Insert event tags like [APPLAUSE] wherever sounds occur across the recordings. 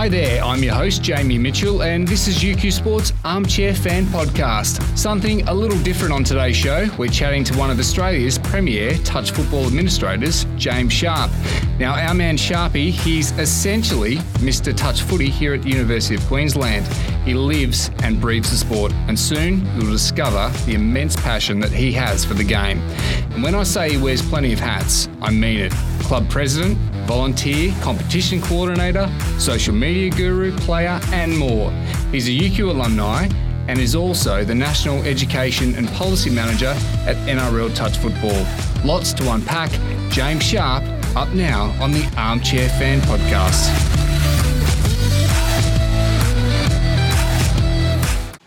Hi there, I'm your host, Jamie Mitchell, and this is UQ Sports Armchair Fan Podcast. Something a little different on today's show. We're chatting to one of Australia's premier touch football administrators, James Sharp. Now, our man Sharpie, he's essentially Mr. Touch Footy here at the University of Queensland. He lives and breathes the sport, and soon you'll discover the immense passion that he has for the game. And when I say he wears plenty of hats, I mean it. Club president, volunteer, competition coordinator, social media guru, player, and more. He's a UQ alumni and is also the National Education and Policy Manager at NRL Touch Football. Lots to unpack. James Sharp up now on the Armchair Fan Podcast.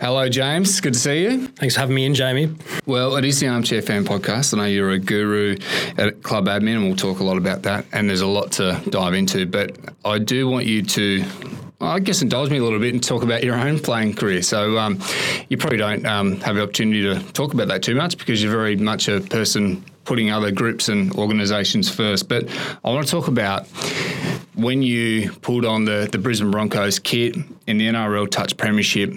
Hello, James. Good to see you. Thanks for having me in, Jamie. Well, it is the Armchair Fan Podcast. I know you're a guru at Club Admin, and we'll talk a lot about that. And there's a lot to dive into, but I do want you to I guess indulge me a little bit and talk about your own playing career. So um, you probably don't um, have the opportunity to talk about that too much because you're very much a person putting other groups and organisations first. But I want to talk about when you pulled on the, the Brisbane Broncos kit in the NRL Touch Premiership,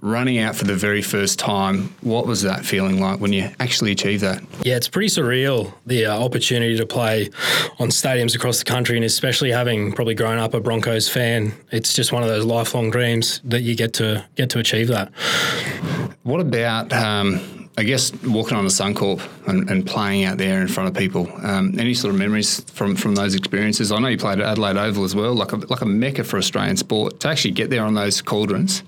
running out for the very first time, what was that feeling like when you actually achieved that? Yeah, it's pretty surreal, the uh, opportunity to play on stadiums across the country, and especially having probably grown up a Broncos fan, it's just one of those lifelong dreams that you get to get to achieve that. What about um, I guess walking on the Suncorp and, and, playing out there in front of people. Um, any sort of memories from, from those experiences? I know you played at Adelaide Oval as well, like a, like a mecca for Australian sport. To actually get there on those cauldrons,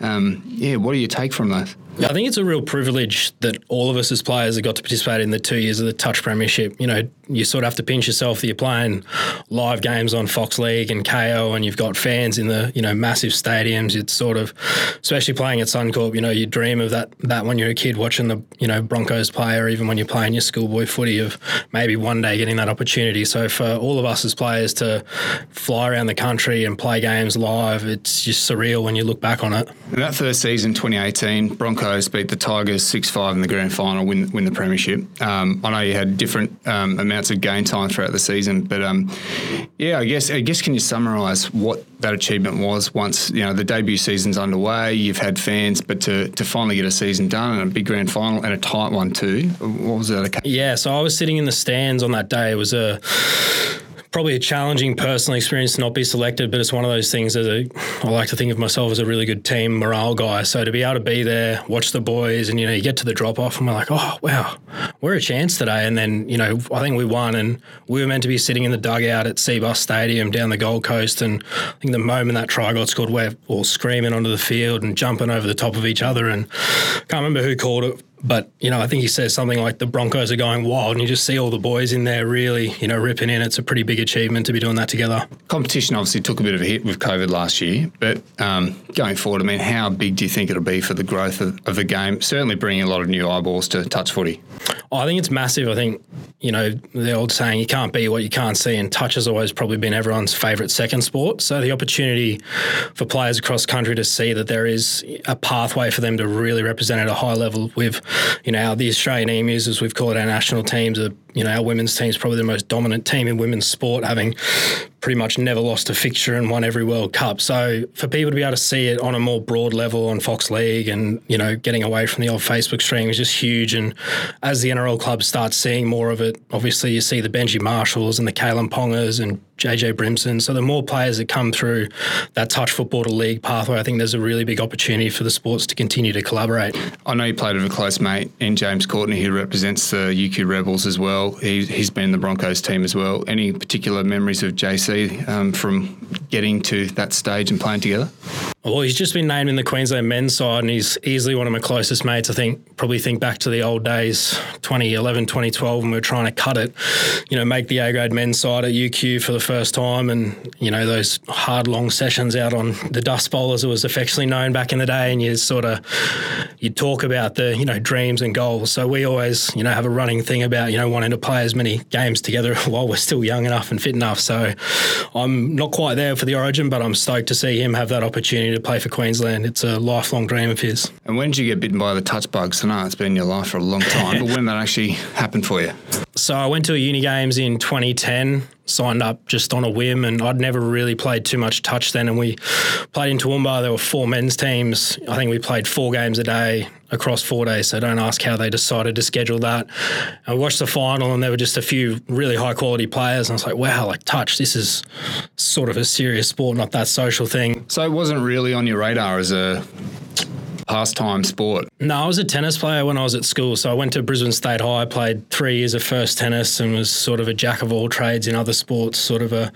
um, yeah, what do you take from those? I think it's a real privilege that all of us as players have got to participate in the two years of the Touch Premiership. You know, you sort of have to pinch yourself that you're playing live games on Fox League and Kayo, and you've got fans in the you know massive stadiums. It's sort of, especially playing at Suncorp. You know, you dream of that that when you're a kid watching the you know Broncos play, or even when you're playing your schoolboy footy of maybe one day getting that opportunity. So for all of us as players to fly around the country and play games live, it's just surreal when you look back on it. In that first season, 2018, Broncos beat the Tigers 6 5 in the grand final, win, win the Premiership. Um, I know you had different um, amounts of game time throughout the season, but um, yeah, I guess, I guess can you summarise what that achievement was once you know the debut season's underway? You've had fans, but to, to finally get a season done and a big grand final and a tight one too, what was that? Yeah, so I was sitting in the stands on that day. It was a probably a challenging personal experience to not be selected, but it's one of those things as a I like to think of myself as a really good team morale guy. So to be able to be there, watch the boys, and you know, you get to the drop off, and we're like, oh wow, we're a chance today. And then you know, I think we won, and we were meant to be sitting in the dugout at Cbus Stadium down the Gold Coast, and I think the moment that try got scored, we're all screaming onto the field and jumping over the top of each other, and I can't remember who called it but you know, I think he says something like the Broncos are going wild, and you just see all the boys in there really, you know, ripping in. It's a pretty big achievement to be doing that together. Competition obviously took a bit of a hit with COVID last year, but um, going forward, I mean, how big do you think it'll be for the growth of, of the game? Certainly, bringing a lot of new eyeballs to touch footy. Oh, I think it's massive. I think you know the old saying, "You can't be what you can't see," and touch has always probably been everyone's favourite second sport. So the opportunity for players across country to see that there is a pathway for them to really represent at a high level with you know, the Australian Emus, as we've called our national teams, are, you know, our women's team is probably the most dominant team in women's sport, having pretty much never lost a fixture and won every World Cup. So for people to be able to see it on a more broad level on Fox League and, you know, getting away from the old Facebook stream is just huge. And as the NRL clubs start seeing more of it, obviously you see the Benji Marshalls and the Kalyn Pongas and AJ Brimson. So the more players that come through that touch football to league pathway, I think there's a really big opportunity for the sports to continue to collaborate. I know you played with a close mate in James Courtney, who represents the UQ Rebels as well. He, has been in the Broncos team as well. Any particular memories of JC um, from getting to that stage and playing together? Oh, well, he's just been named in the Queensland men's side, and he's easily one of my closest mates. I think probably think back to the old days, 2011, 2012, when we were trying to cut it, you know, make the A grade men's side at UQ for the first time, and you know those hard long sessions out on the dust bowl, as it was affectionately known back in the day, and you sort of you talk about the you know dreams and goals. So we always you know have a running thing about you know wanting to play as many games together [LAUGHS] while we're still young enough and fit enough. So I'm not quite there for the Origin, but I'm stoked to see him have that opportunity to play for Queensland. It's a lifelong dream of his. And when did you get bitten by the touch bugs? I know it's been in your life for a long time, but when that actually happened for you? So I went to a uni games in 2010 signed up just on a whim, and I'd never really played too much touch then. And we played in Toowoomba. There were four men's teams. I think we played four games a day across four days. So don't ask how they decided to schedule that. I watched the final, and there were just a few really high quality players. And I was like, wow, like touch, this is sort of a serious sport, not that social thing. So it wasn't really on your radar as a pastime sport? No, I was a tennis player when I was at school. So I went to Brisbane State High, played three years of first tennis, and was sort of a jack of all trades in other sports, sort of a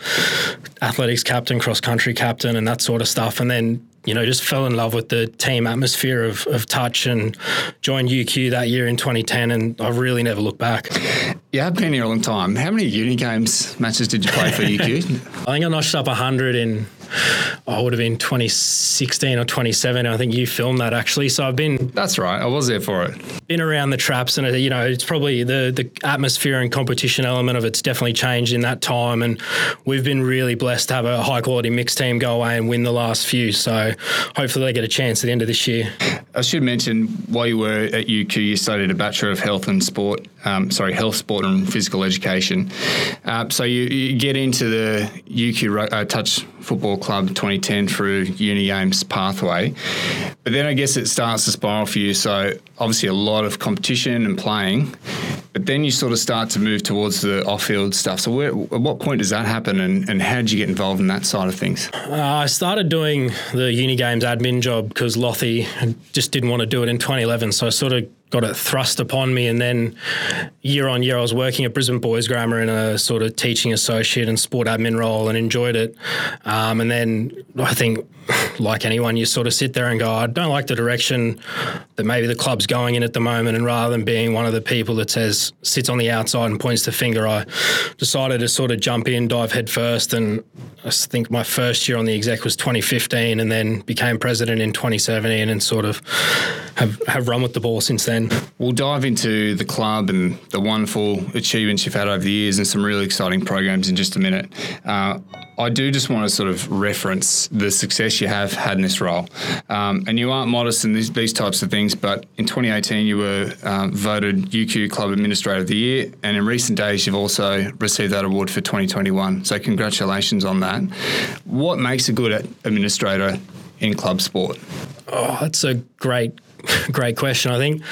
athletics captain, cross country captain, and that sort of stuff. And then you know, just fell in love with the team atmosphere of, of touch and joined UQ that year in 2010. And I've really never looked back. You have been here a long time. How many uni games matches did you play for UQ? [LAUGHS] I think I notched up 100 in I would have been 2016 or 27. I think you filmed that actually. So I've been. That's right. I was there for it. Been around the traps, and uh, you know, it's probably the the atmosphere and competition element of it's definitely changed in that time. And we've been really blessed to have a high quality mixed team go away and win the last few. So hopefully they get a chance at the end of this year. I should mention while you were at UQ, you studied a Bachelor of Health and Sport. Um, sorry, Health, Sport and Physical Education. Uh, so you, you, get into the UQ uh, Touch Football Club 2010 through Uni Games pathway. But then I guess it starts to spiral for you. So obviously a lot of competition and playing. But then you sort of start to move towards the off-field stuff. So where, at what point does that happen, and, and how did you get involved in that side of things? Uh, I started doing the uni games admin job because Lothy just didn't want to do it in 2011. So I sort of got it thrust upon me. And then year on year, I was working at Brisbane Boys Grammar in a sort of teaching associate and sport admin role and enjoyed it. Um, and then I think, like anyone, you sort of sit there and go, I don't like the direction that maybe the club's going in at the moment. And rather than being one of the people that says, sits on the outside and points the finger, I decided to sort of jump in, dive head first. And I think my first year on the exec was 2015 and then became president in 2017 and sort of have, have run with the ball since then. We'll dive into the club and the wonderful achievements you've had over the years and some really exciting programs in just a minute. Uh, I do just want to sort of reference the success you have had in this role. Um, and you aren't modest in these, these, types of things, but in 2018 you were uh, voted UQ Club Administrator of the Year, and in recent days you've also received that award for 2021. So congratulations on that. What makes a good administrator in club sport? Oh, that's a great [LAUGHS] great question. I think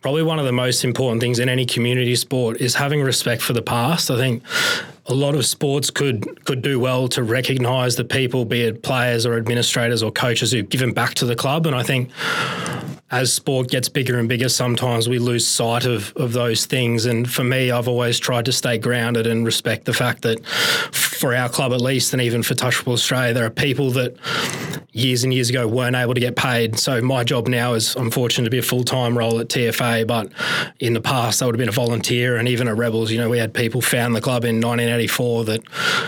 probably one of the most important things in any community sport is having respect for the past. I think a lot of sports could could do well to recognise the people, be it players or administrators or coaches who've given back to the club. And I think as sport gets bigger and bigger, sometimes we lose sight of, of those things. And for me, I've always tried to stay grounded and respect the fact that for our club at least, and even for Touch Football Australia, there are people that years and years ago weren't able to get paid. So my job now is I'm fortunate to be a full time role at TFA, but in the past I would have been a volunteer and even at Rebels, you know, we had people found the club in 1984 that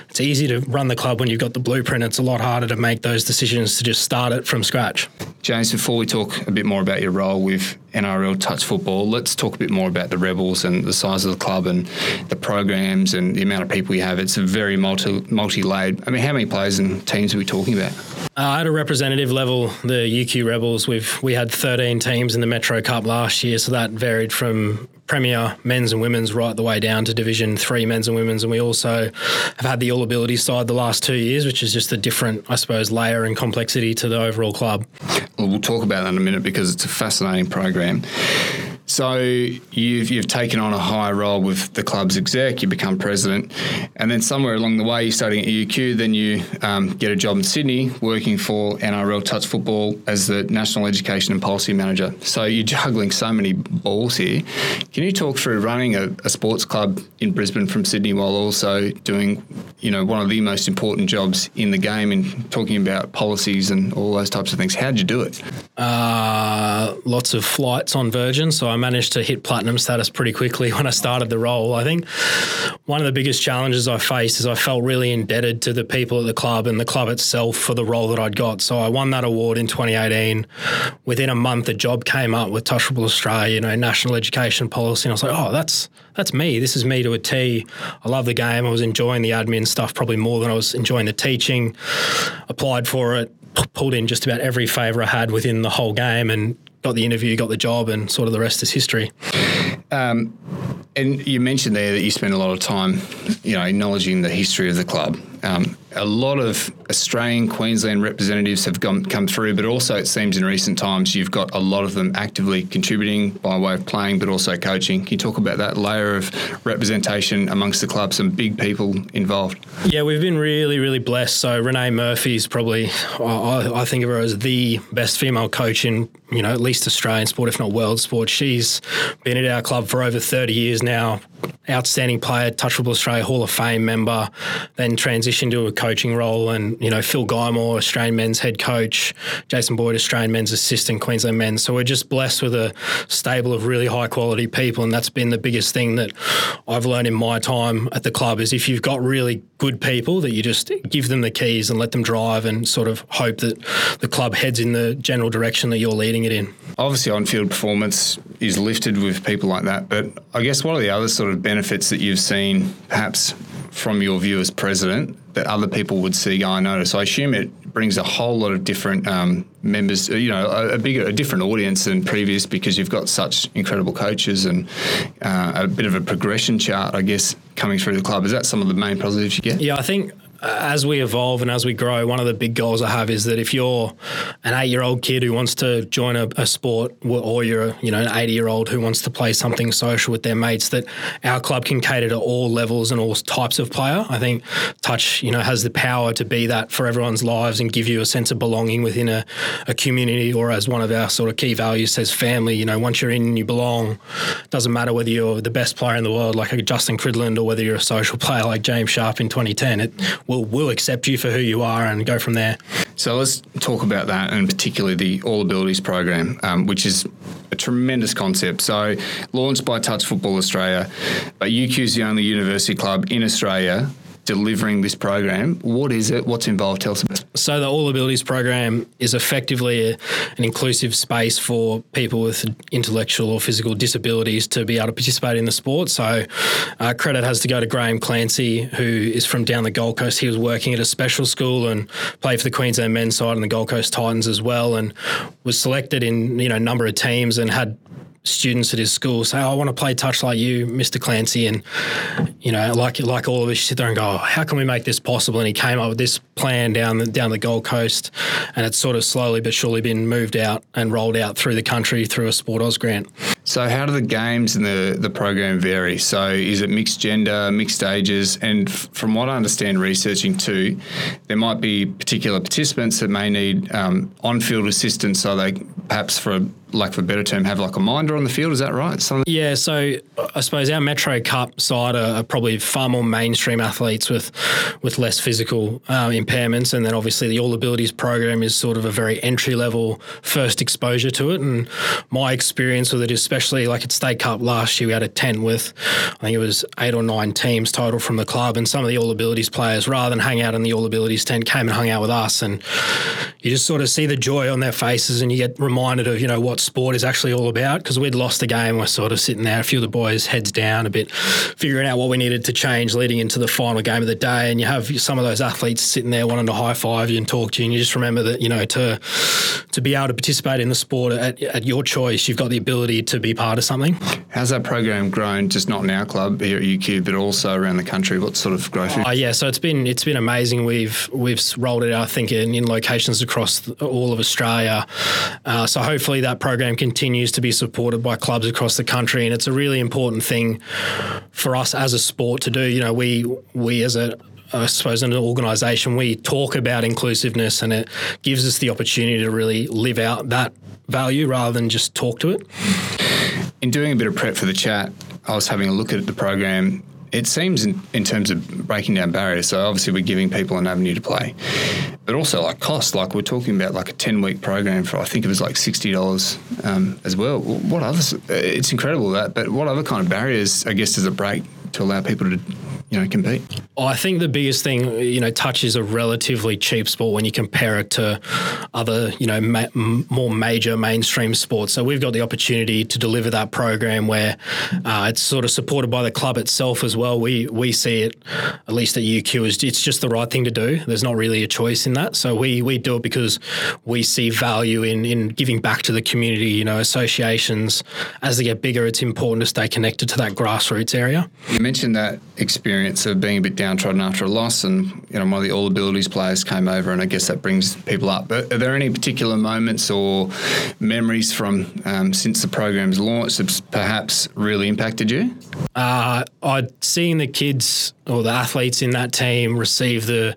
it's easy to run the club when you've got the blueprint. It's a lot harder to make those decisions to just start it from scratch. James, before we talk a bit more about your role with NRL touch football, let's talk a bit more about the Rebels and the size of the club and the programs and the amount of people you have. It's a very multi multi layered. I mean, how many players and teams are we talking about? Uh, at a representative level, the UQ Rebels, we've we had 13 teams in the Metro Cup last year, so that varied from Premier men's and women's right the way down to Division Three men's and women's, and we also have had the all ability side the last two years, which is just a different, I suppose, layer and complexity to the overall club. Well, we'll talk about that in a minute because it's a fascinating program. So you've you've taken on a high role with the club's exec. You become president, and then somewhere along the way, you're studying at UQ. Then you um, get a job in Sydney, working for NRL Touch Football as the National Education and Policy Manager. So you're juggling so many balls here. Can you talk through running a, a sports club in Brisbane from Sydney while also doing, you know, one of the most important jobs in the game and talking about policies and all those types of things? How did you do it? Uh, lots of flights on Virgin, so I'm managed to hit platinum status pretty quickly [LAUGHS] when I started the role. I think one of the biggest challenges I faced is I felt really indebted to the people at the club and the club itself for the role that I'd got. So I won that award in 2018. Within a month, a job came up with Touch Football Australia, you know, national education policy. And I was like, oh, that's that's me. This is me to a T. I love the game. I was enjoying the admin stuff probably more than I was enjoying the teaching. Applied for it, pulled in just about every favour I had within the whole game and got the interview, got the job, and sort of the rest is history. Um, and you mentioned there that you spent a lot of time, you know, acknowledging the history of the club. Um, a lot of Australian Queensland representatives have come, come through, but also it seems in recent times you've got a lot of them actively contributing by way of playing, but also coaching. Can you talk about that layer of representation amongst the club? Some big people involved. Yeah, we've been really, really blessed. So Renee Murphy is probably, I, I think of her as the best female coach in, you know, at least Australian sport, if not world sport. She's been at our club for over 30 years now. Outstanding player, Touch Football Australia Hall of Fame member, then transitioned to a coaching role. And, you know, Phil Guymore, Australian men's head coach, Jason Boyd, Australian men's assistant, Queensland men's. So we're just blessed with a stable of really high quality people. And that's been the biggest thing that I've learned in my time at the club is if you've got really good people that you just give them the keys and let them drive and sort of hope that the club heads in the general direction that you're leading it in. Obviously, on field performance is lifted with people like that. But I guess what are the other sort of benefits that you've seen, perhaps from your view as president, that other people would see go unnoticed? I assume it brings a whole lot of different um, members, you know, a, a, bigger, a different audience than previous because you've got such incredible coaches and uh, a bit of a progression chart, I guess, coming through the club. Is that some of the main positives you get? Yeah, I think as we evolve and as we grow, one of the big goals I have is that if you're an eight-year-old kid who wants to join a, a sport, or you're you know an eighty-year-old who wants to play something social with their mates, that our club can cater to all levels and all types of player. I think touch you know has the power to be that for everyone's lives and give you a sense of belonging within a, a community, or as one of our sort of key values says, family. You know, once you're in, you belong. Doesn't matter whether you're the best player in the world like Justin Cridland or whether you're a social player like James Sharp in 2010. It will will accept you for who you are and go from there. So let's talk about that, and particularly the All Abilities program, um, which is a tremendous concept. So launched by Touch Football Australia, but UQ is the only university club in Australia delivering this program. What is it? What's involved? Tell us about it. So, the All Abilities program is effectively a, an inclusive space for people with intellectual or physical disabilities to be able to participate in the sport. So, uh, credit has to go to Graham Clancy, who is from down the Gold Coast. He was working at a special school and played for the Queensland men's side and the Gold Coast Titans as well, and was selected in you know a number of teams and had students at his school say, oh, I want to play touch like you, Mr. Clancy. And, you know, like like all of us sit there and go, oh, how can we make this possible? And he came up with this plan down the, down the Gold Coast. And it's sort of slowly but surely been moved out and rolled out through the country through a Sport Aus grant. So, how do the games and the, the program vary? So, is it mixed gender, mixed ages? And f- from what I understand, researching too, there might be particular participants that may need um, on field assistance. So, they perhaps for like for a better term, have like a minder on the field. Is that right? Something- yeah. So I suppose our Metro Cup side are, are probably far more mainstream athletes with with less physical um, impairments, and then obviously the All Abilities program is sort of a very entry level first exposure to it. And my experience with it, especially like at State Cup last year, we had a tent with I think it was eight or nine teams total from the club, and some of the All Abilities players, rather than hang out in the All Abilities tent, came and hung out with us, and you just sort of see the joy on their faces, and you get reminded of you know what sport is actually all about because we'd lost the game. We're sort of sitting there, a few of the boys heads down, a bit figuring out what we needed to change leading into the final game of the day. And you have some of those athletes sitting there wanting to high five you and talk to you, and you just remember that you know to to be able to participate in the sport at, at your choice, you've got the ability to be part of something. How's that program grown? Just not in our club here at UQ, but also around the country. What sort of growth? Oh, yeah, so it's been it's been amazing. We've we've rolled it out, I think, in, in locations across all of Australia. Uh, so hopefully that program continues to be supported by clubs across the country, and it's a really important thing for us as a sport to do. You know, we we as a I suppose in an organisation we talk about inclusiveness, and it gives us the opportunity to really live out that value rather than just talk to it. In doing a bit of prep for the chat, I was having a look at the program. It seems, in, in terms of breaking down barriers, so obviously we're giving people an avenue to play, but also like cost. Like we're talking about like a ten week program for I think it was like sixty dollars um, as well. What others? It's incredible that, but what other kind of barriers I guess does it break to allow people to you know compete? I think the biggest thing, you know, touch is a relatively cheap sport when you compare it to other, you know, ma- more major mainstream sports. So we've got the opportunity to deliver that program where uh, it's sort of supported by the club itself as well. We we see it, at least at UQ, as it's just the right thing to do. There's not really a choice in that. So we we do it because we see value in in giving back to the community. You know, associations as they get bigger, it's important to stay connected to that grassroots area. You mentioned that experience of being a bit downtrodden after a loss, and you know one of the all abilities players came over, and I guess that brings people up. But are there any particular moments or memories from um, since the program's launch that perhaps really impacted you? Uh, I'd seen the kids or the athletes in that team receive the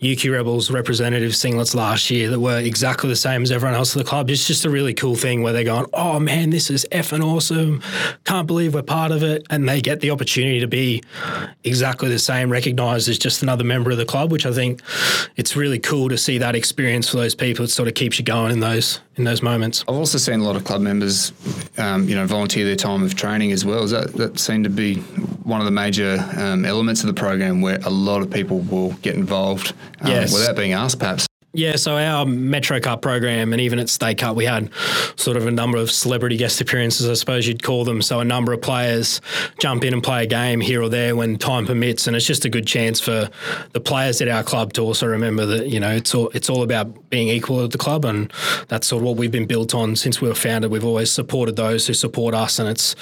UQ Rebels representative singlets last year that were exactly the same as everyone else at the club. It's just a really cool thing where they're going, oh man, this is effing awesome. Can't believe we're part of it. And they get the opportunity to be exactly the same, recognised as just another member of the club, which I think it's really cool to see that experience for those people. It sort of keeps you going in those in those moments. I've also seen a lot of club members, um, you know, volunteer their time of training as well. Is that that seemed to be one of the major um, elements of the program where a lot of people will get involved um, yes. without being asked, perhaps. Yeah, so our Metro Cup program and even at State Cup, we had sort of a number of celebrity guest appearances, I suppose you'd call them. So a number of players jump in and play a game here or there when time permits, and it's just a good chance for the players at our club to also remember that you know it's all it's all about being equal at the club, and that's sort of what we've been built on since we were founded. We've always supported those who support us, and it's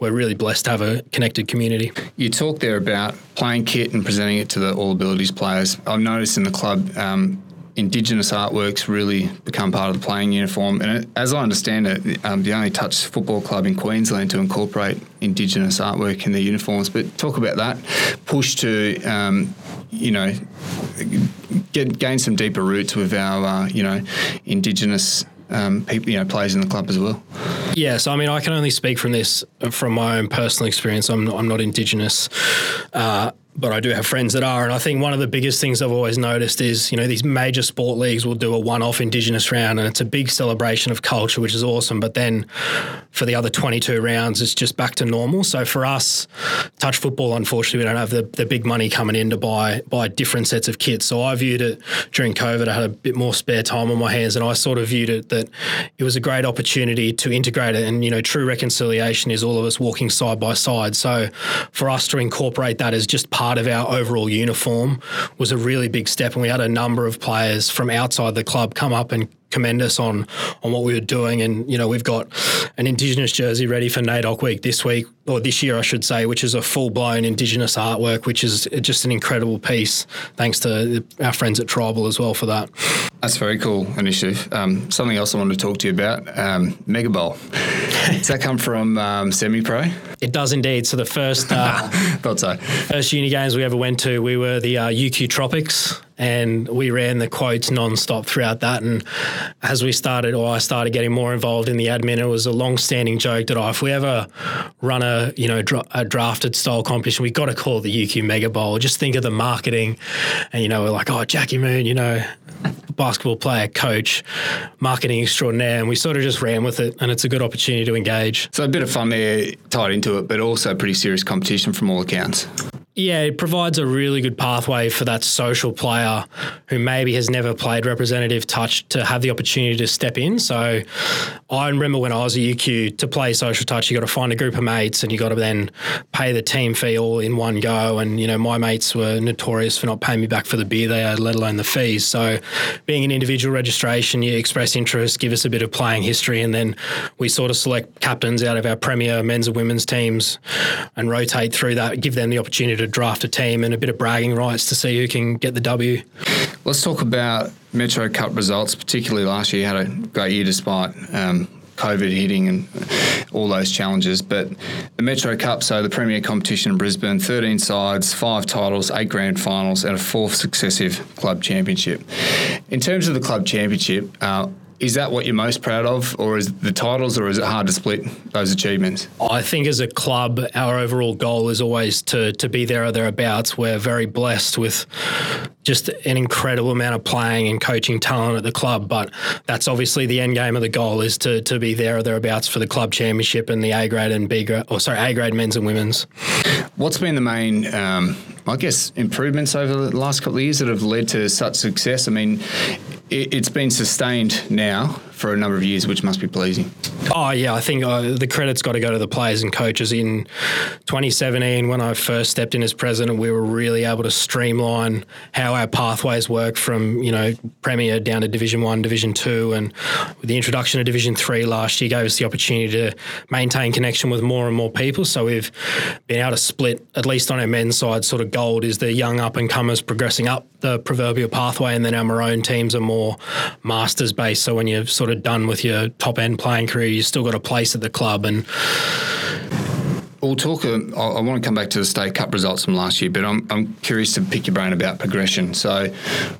we're really blessed to have a connected community. You talked there about playing kit and presenting it to the all abilities players. I've noticed in the club. Um, Indigenous artworks really become part of the playing uniform. And it, as I understand it, um, the only touch football club in Queensland to incorporate Indigenous artwork in their uniforms. But talk about that push to, um, you know, get gain some deeper roots with our, uh, you know, Indigenous um, people, you know, players in the club as well. Yes, I mean, I can only speak from this from my own personal experience. I'm not, I'm not Indigenous. Uh, but I do have friends that are. And I think one of the biggest things I've always noticed is, you know, these major sport leagues will do a one off Indigenous round and it's a big celebration of culture, which is awesome. But then for the other 22 rounds, it's just back to normal. So for us, touch football, unfortunately, we don't have the, the big money coming in to buy, buy different sets of kits. So I viewed it during COVID, I had a bit more spare time on my hands and I sort of viewed it that it was a great opportunity to integrate it. And, you know, true reconciliation is all of us walking side by side. So for us to incorporate that as just part part of our overall uniform was a really big step. And we had a number of players from outside the club come up and commend us on on what we were doing. And you know, we've got an Indigenous jersey ready for NAIDOC week this week or this year, I should say, which is a full blown Indigenous artwork, which is just an incredible piece. Thanks to our friends at Tribal as well for that. That's very cool initiative. Um, something else I wanted to talk to you about: um, Mega Bowl. Does that come from um, Semi Pro? It does indeed. So the first uh, [LAUGHS] thought so. First uni games we ever went to, we were the uh, UQ Tropics and we ran the quotes non-stop throughout that. And as we started, or I started getting more involved in the admin, it was a long-standing joke that oh, if we ever run a you know dra- a drafted style competition, we got to call it the UQ Mega Bowl. Just think of the marketing, and you know we're like, oh, Jackie Moon, you know, basketball player, coach, marketing extraordinaire, and we sort of just ran with it, and it's a good opportunity to engage. So a bit of fun there tied into it, but also pretty serious competition from all accounts. Yeah, it provides a really good pathway for that social player who maybe has never played representative touch to have the opportunity to step in. So I remember when I was at UQ to play social touch, you got to find a group of mates and you got to then pay the team fee all in one go. And, you know, my mates were notorious for not paying me back for the beer they had, let alone the fees. So being an individual registration, you express interest, give us a bit of playing history, and then we sort of select captains out of our premier men's and women's teams and rotate through that, give them the opportunity to draft a team and a bit of bragging rights to see who can get the W. Let's talk about Metro Cup results, particularly last year. You had a great year despite um, COVID hitting and all those challenges. But the Metro Cup, so the premier competition in Brisbane, 13 sides, five titles, eight grand finals, and a fourth successive club championship. In terms of the club championship, uh, is that what you're most proud of, or is the titles, or is it hard to split those achievements? I think as a club, our overall goal is always to to be there or thereabouts. We're very blessed with just an incredible amount of playing and coaching talent at the club. But that's obviously the end game of the goal is to to be there or thereabouts for the club championship and the A grade and B grade, or sorry, A grade men's and women's. What's been the main, um, I guess, improvements over the last couple of years that have led to such success? I mean, it, it's been sustained now now for a number of years, which must be pleasing. Oh yeah, I think uh, the credit's got to go to the players and coaches. In 2017, when I first stepped in as president, we were really able to streamline how our pathways work from you know Premier down to Division One, Division Two, and the introduction of Division Three last year, gave us the opportunity to maintain connection with more and more people. So we've been able to split, at least on our men's side, sort of gold is the young up and comers progressing up the proverbial pathway, and then our maroon teams are more masters based. So when you're sort of done with your top end playing career, you still got a place at the club and We'll talk. Uh, I want to come back to the state cup results from last year, but I'm, I'm curious to pick your brain about progression. So,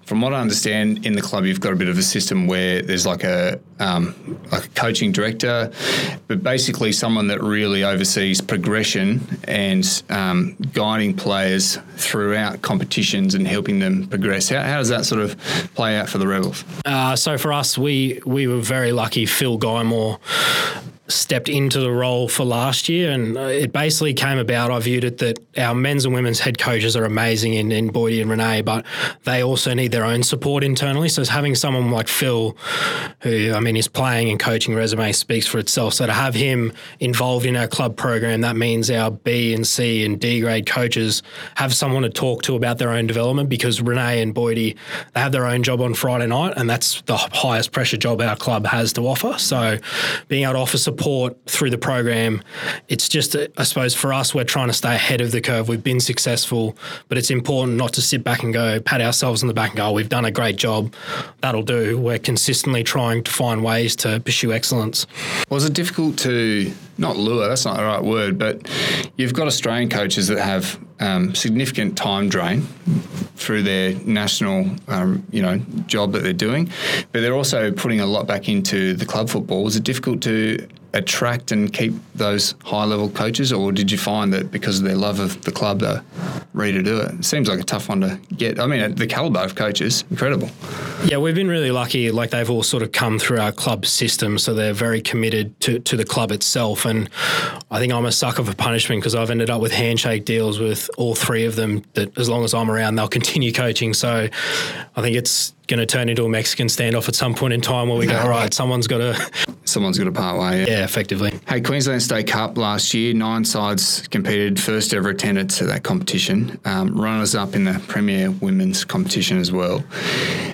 from what I understand, in the club, you've got a bit of a system where there's like a um, like a coaching director, but basically someone that really oversees progression and um, guiding players throughout competitions and helping them progress. How, how, does that sort of play out for the Rebels? Uh, so for us, we we were very lucky. Phil Guymore stepped into the role for last year, and uh, it basically came about. I viewed it that our men's and women's head coaches are amazing in, in Boydie and Renee, but they also need their own support internally. So having someone like Phil, who I mean, his playing and coaching resume speaks for itself. So to have him involved in our club program, that means our B and C and D grade coaches have someone to talk to about their own development because Renee and Boydie they have their own job on Friday night, and that's the highest pressure job our club has to offer. So being able to offer support support through the program. It's just, I suppose, for us, we're trying to stay ahead of the curve. We've been successful, but it's important not to sit back and go, pat ourselves on the back and go, oh, we've done a great job. That'll do. We're consistently trying to find ways to pursue excellence. Was it difficult to not lure, that's not the right word, but you've got Australian coaches that have um, significant time drain through their national, um, you know, job that they're doing, but they're also putting a lot back into the club football. Was it difficult to attract and keep those high level coaches, or did you find that because of their love of the club, they're ready to do it? It seems like a tough one to get. I mean, the calibre of coaches, incredible. Yeah, we've been really lucky. Like they've all sort of come through our club system, so they're very committed to, to the club itself. And I think I'm a sucker for punishment because I've ended up with handshake deals with all three of them that as long as I'm around, they'll continue coaching. So I think it's going to turn into a Mexican standoff at some point in time where we go, all right, someone's got to. [LAUGHS] Someone's got to part way. Yeah. yeah, effectively. Hey, Queensland State Cup last year, nine sides competed, first ever attendance at that competition. Um, runners up in the Premier Women's competition as well.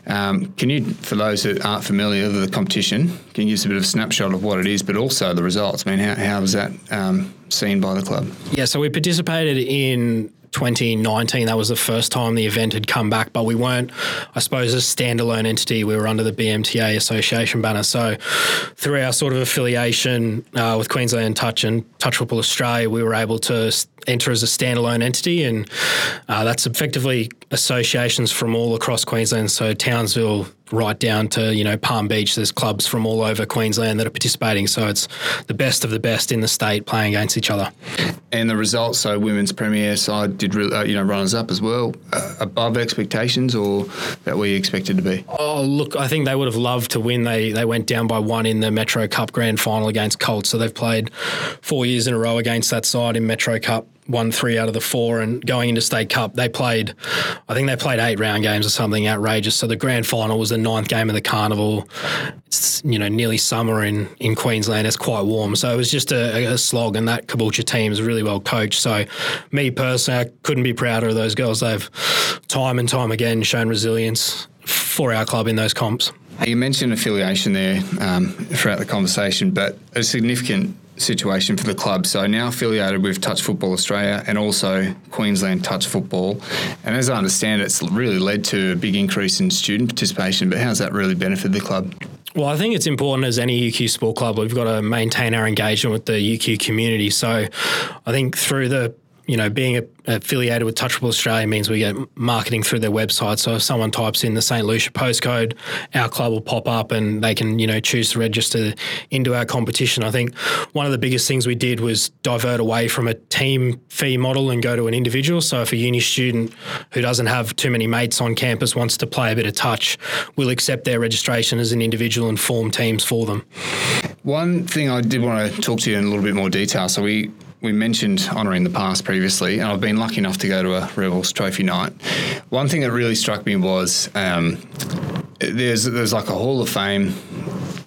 Um, can you, for those that aren't familiar with the competition, can you give us a bit of a snapshot of what it is, but also the results? I mean, how, how was that um, seen by the club? Yeah, so we participated in 2019, that was the first time the event had come back, but we weren't, I suppose, a standalone entity. We were under the BMTA Association banner. So, through our sort of affiliation uh, with Queensland Touch and Touch Football Australia, we were able to enter as a standalone entity, and uh, that's effectively associations from all across Queensland. So, Townsville, right down to you know Palm Beach. There's clubs from all over Queensland that are participating, so it's the best of the best in the state playing against each other. And the results, so women's premier side did uh, you know runners up as well, uh, above expectations or that we expected to be. Oh look, I think they would have loved to win. They they went down by one in the Metro Cup Grand Final against Colts, so they've played four years in a row against that side in Metro Cup won three out of the four, and going into state cup, they played, I think they played eight round games or something outrageous. So the grand final was the ninth game of the carnival. It's you know nearly summer in in Queensland. It's quite warm, so it was just a, a slog. And that Caboolture team is really well coached. So me personally, I couldn't be prouder of those girls. They've time and time again shown resilience for our club in those comps. You mentioned affiliation there um, throughout the conversation, but a significant situation for the club. So now affiliated with Touch Football Australia and also Queensland Touch Football. And as I understand it, it's really led to a big increase in student participation. But how's that really benefited the club? Well, I think it's important as any UQ sport club, we've got to maintain our engagement with the UQ community. So I think through the you know, being affiliated with Touch Football Australia means we get marketing through their website. So if someone types in the St. Lucia postcode, our club will pop up and they can, you know, choose to register into our competition. I think one of the biggest things we did was divert away from a team fee model and go to an individual. So if a uni student who doesn't have too many mates on campus wants to play a bit of touch, we'll accept their registration as an individual and form teams for them. One thing I did want to talk to you in a little bit more detail. So we we mentioned honouring the past previously, and I've been lucky enough to go to a Rebels Trophy night. One thing that really struck me was um, there's there's like a Hall of Fame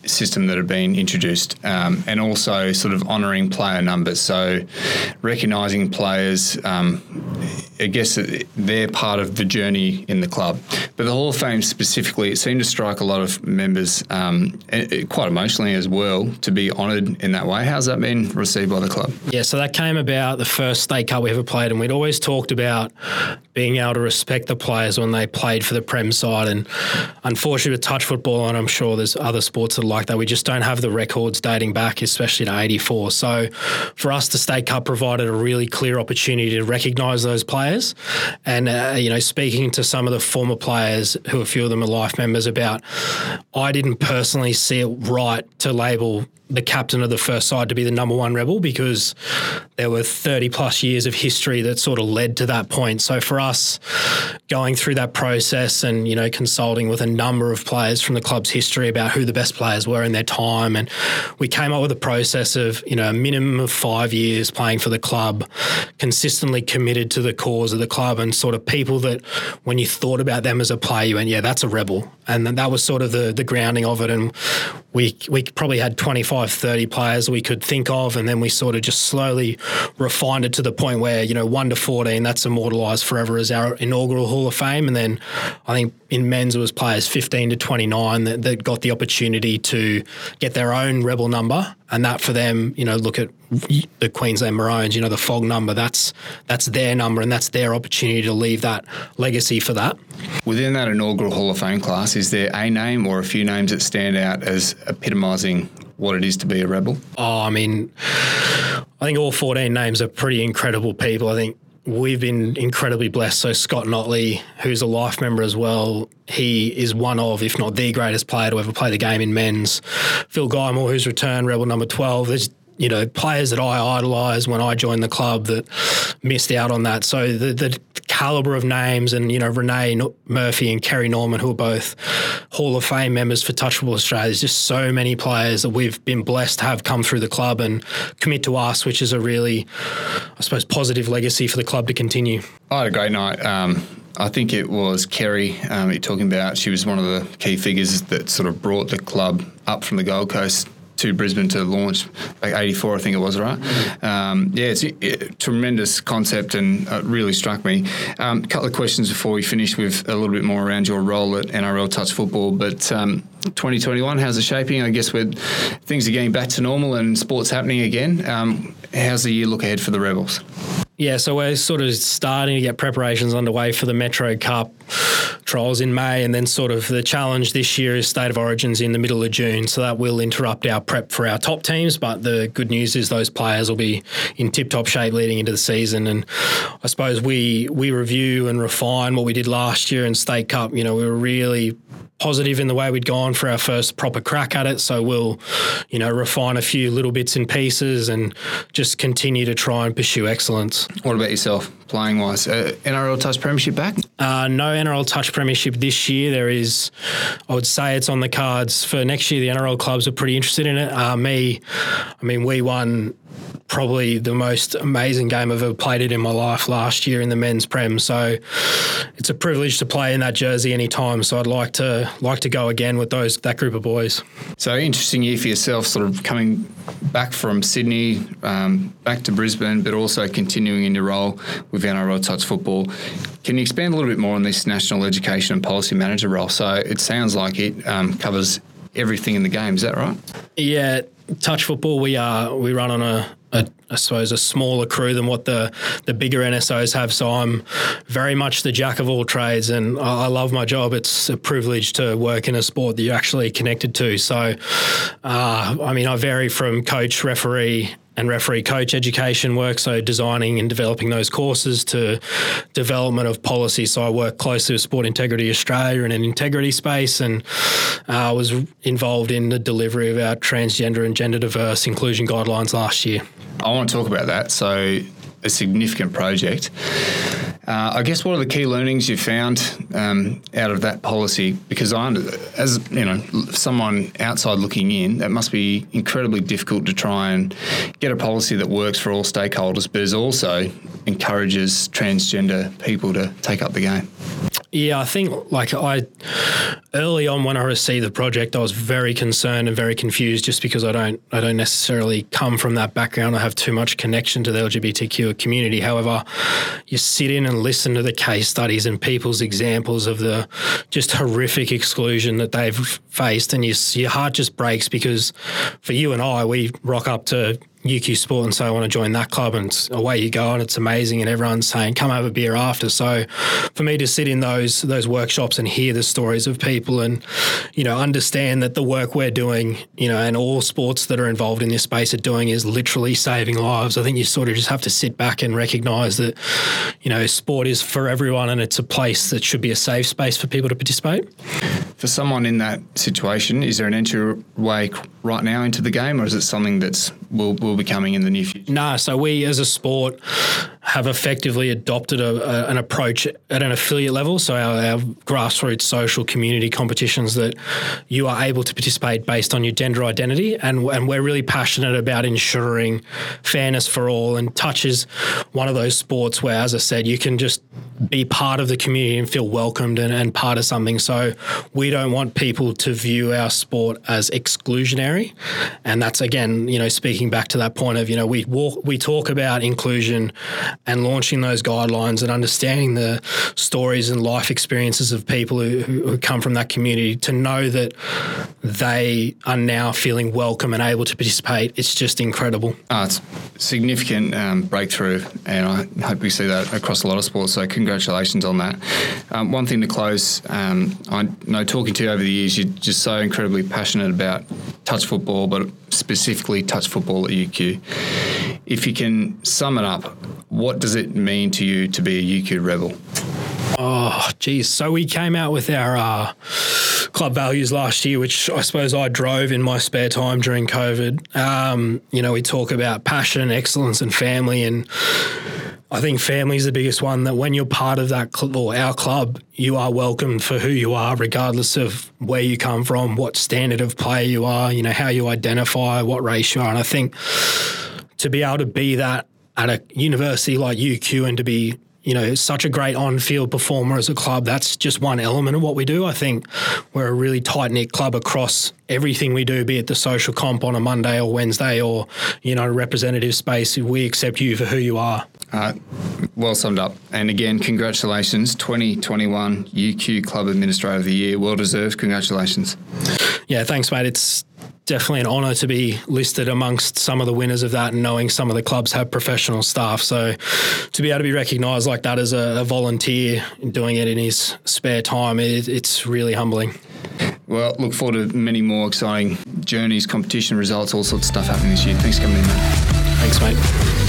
system that had been introduced, um, and also sort of honouring player numbers. So recognising players, um, I guess they're part of the journey in the club. But the Hall of Fame specifically, it seemed to strike a lot of members um, quite emotionally as well to be honoured in that way. How's that been received by the club? Yeah, so that came about the first state cup we ever played, and we'd always talked about being able to respect the players when they played for the Prem side. And unfortunately, with touch football, and I'm sure there's other sports that are like that. We just don't have the records dating back, especially to 84. So for us, the State Cup provided a really clear opportunity to recognise those players. And, uh, you know, speaking to some of the former players, who a few of them are life members, about I didn't personally see it right to label the captain of the first side to be the number one rebel because there were 30 plus years of history that sort of led to that point. So for us, going through that process and, you know, consulting with a number of players from the club's history about who the best players were in their time. And we came up with a process of, you know, a minimum of five years playing for the club, consistently committed to the cause of the club and sort of people that when you thought about them as a player, you went, yeah, that's a rebel. And that was sort of the, the grounding of it. And we, we probably had 25 25, 30 players we could think of. And then we sort of just slowly refined it to the point where, you know, 1 to 14, that's immortalised forever as our inaugural Hall of Fame. And then I think in men's it was players 15 to 29 that, that got the opportunity to get their own rebel number. And that for them, you know, look at the Queensland Maroons, you know, the fog number, that's that's their number and that's their opportunity to leave that legacy for that. Within that inaugural Hall of Fame class, is there a name or a few names that stand out as epitomising what it is to be a rebel? Oh, I mean, I think all 14 names are pretty incredible people. I think we've been incredibly blessed. So Scott Notley, who's a life member as well, he is one of, if not the greatest player to ever play the game in men's. Phil Guymore, who's returned Rebel number 12. There's you know, players that I idolised when I joined the club that missed out on that. So the, the caliber of names and, you know, Renee Murphy and Kerry Norman, who are both Hall of Fame members for Touch Football Australia, there's just so many players that we've been blessed to have come through the club and commit to us, which is a really, I suppose, positive legacy for the club to continue. I had a great night. Um, I think it was Kerry um, you're talking about. She was one of the key figures that sort of brought the club up from the Gold Coast to Brisbane to launch, like 84, I think it was, right? Um, yeah, it's a, tremendous concept and it really struck me. A um, couple of questions before we finish with a little bit more around your role at NRL Touch Football. But um, 2021, how's it shaping? I guess with things are getting back to normal and sports happening again. Um, how's the year look ahead for the Rebels? Yeah, so we're sort of starting to get preparations underway for the Metro Cup trials in May, and then sort of the challenge this year is State of Origins in the middle of June. So that will interrupt our prep for our top teams, but the good news is those players will be in tip-top shape leading into the season. And I suppose we we review and refine what we did last year in State Cup. You know, we were really positive in the way we'd gone for our first proper crack at it. So we'll, you know, refine a few little bits and pieces and just continue to try and pursue excellence. What about yourself, playing wise? Uh, NRL Touch Premiership back? Uh, no NRL Touch Premiership this year. There is, I would say it's on the cards for next year. The NRL clubs are pretty interested in it. Uh, me, I mean, we won probably the most amazing game I've ever played it in my life last year in the men's prem. So it's a privilege to play in that jersey anytime. So I'd like to like to go again with those that group of boys. So interesting year for yourself, sort of coming back from Sydney, um, back to Brisbane, but also continuing in your role with NRL Touch Football. Can you expand a little bit more on this national education and policy manager role? So it sounds like it um, covers everything in the game. Is that right? Yeah, touch football. We are we run on a a, I suppose a smaller crew than what the the bigger NSOs have. So I'm very much the jack of all trades, and I, I love my job. It's a privilege to work in a sport that you're actually connected to. So, uh, I mean, I vary from coach, referee, and referee coach education work, so designing and developing those courses to development of policy. So I work closely with Sport Integrity Australia in an integrity space and uh, was involved in the delivery of our transgender and gender diverse inclusion guidelines last year. I want to talk about that. So a significant project. Uh, I guess what are the key learnings you found um, out of that policy? Because I, as you know, someone outside looking in, that must be incredibly difficult to try and get a policy that works for all stakeholders, but is also encourages transgender people to take up the game. Yeah, I think like I early on when I received the project, I was very concerned and very confused just because I don't I don't necessarily come from that background. I have too much connection to the LGBTQ community. However, you sit in and listen to the case studies and people's examples of the just horrific exclusion that they've faced, and you, your heart just breaks because for you and I, we rock up to UQ Sport and say, I want to join that club, and away you go, and it's amazing, and everyone's saying, come have a beer after. So, for me to sit in those those workshops and hear the stories of people, and you know, understand that the work we're doing, you know, and all sports that are involved in this space are doing is literally saving lives. I think you sort of just have to sit back and recognise that, you know, sport is for everyone, and it's a place that should be a safe space for people to participate. For someone in that situation, is there an entry way right now into the game, or is it something that's will will be coming in the near future? No, so we as a sport have effectively adopted a, a, an approach at an affiliate level. So our, our, grassroots social community competitions that you are able to participate based on your gender identity, and and we're really passionate about ensuring fairness for all. And touch is one of those sports where, as I said, you can just be part of the community and feel welcomed and, and part of something. So we don't want people to view our sport as exclusionary, and that's again, you know, speaking back to that point of you know we walk we talk about inclusion and launching those guidelines and understanding the stories and life experiences of people who, who come from that community to know that they are now feeling welcome and able to participate. It's just incredible. Oh, it's significant um, breakthrough, and I hope we see that across a lot of sports. So congratulations on that. Um, one thing to close, um, I know talking to you over the years, you're just so incredibly passionate about touch football, but specifically touch football at UQ. If you can sum it up, what does it mean to you to be a UQ rebel? Oh, geez. So we came out with our uh, club values last year, which I suppose I drove in my spare time during COVID. Um, you know, we talk about passion, excellence, and family, and I think family is the biggest one. That when you're part of that cl- or our club, you are welcome for who you are, regardless of where you come from, what standard of player you are, you know, how you identify, what race you are. And I think to be able to be that at a university like UQ and to be you know, such a great on field performer as a club. That's just one element of what we do. I think we're a really tight knit club across everything we do, be it the social comp on a Monday or Wednesday or, you know, representative space. We accept you for who you are. Uh, well summed up. And again, congratulations, 2021 UQ Club Administrator of the Year. Well deserved. Congratulations. Yeah, thanks, mate. It's definitely an honour to be listed amongst some of the winners of that and knowing some of the clubs have professional staff. So to be able to be recognised like that as a, a, volunteer doing it in his spare time, it, it's really humbling. Well, look forward to many more exciting journeys, competition results, all sorts of stuff happening this year. Thanks for coming in, mate. Thanks, mate.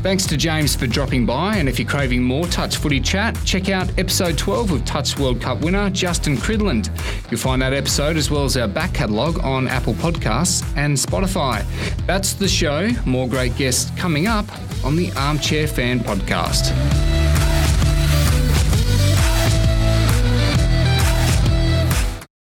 Thanks to James for dropping by. And if you're craving more Touch Footy chat, check out episode 12 with Touch World Cup winner Justin Cridland. You'll find that episode as well as our back catalogue on Apple Podcasts and Spotify. That's the show. More great guests coming up on the Armchair Fan Podcast.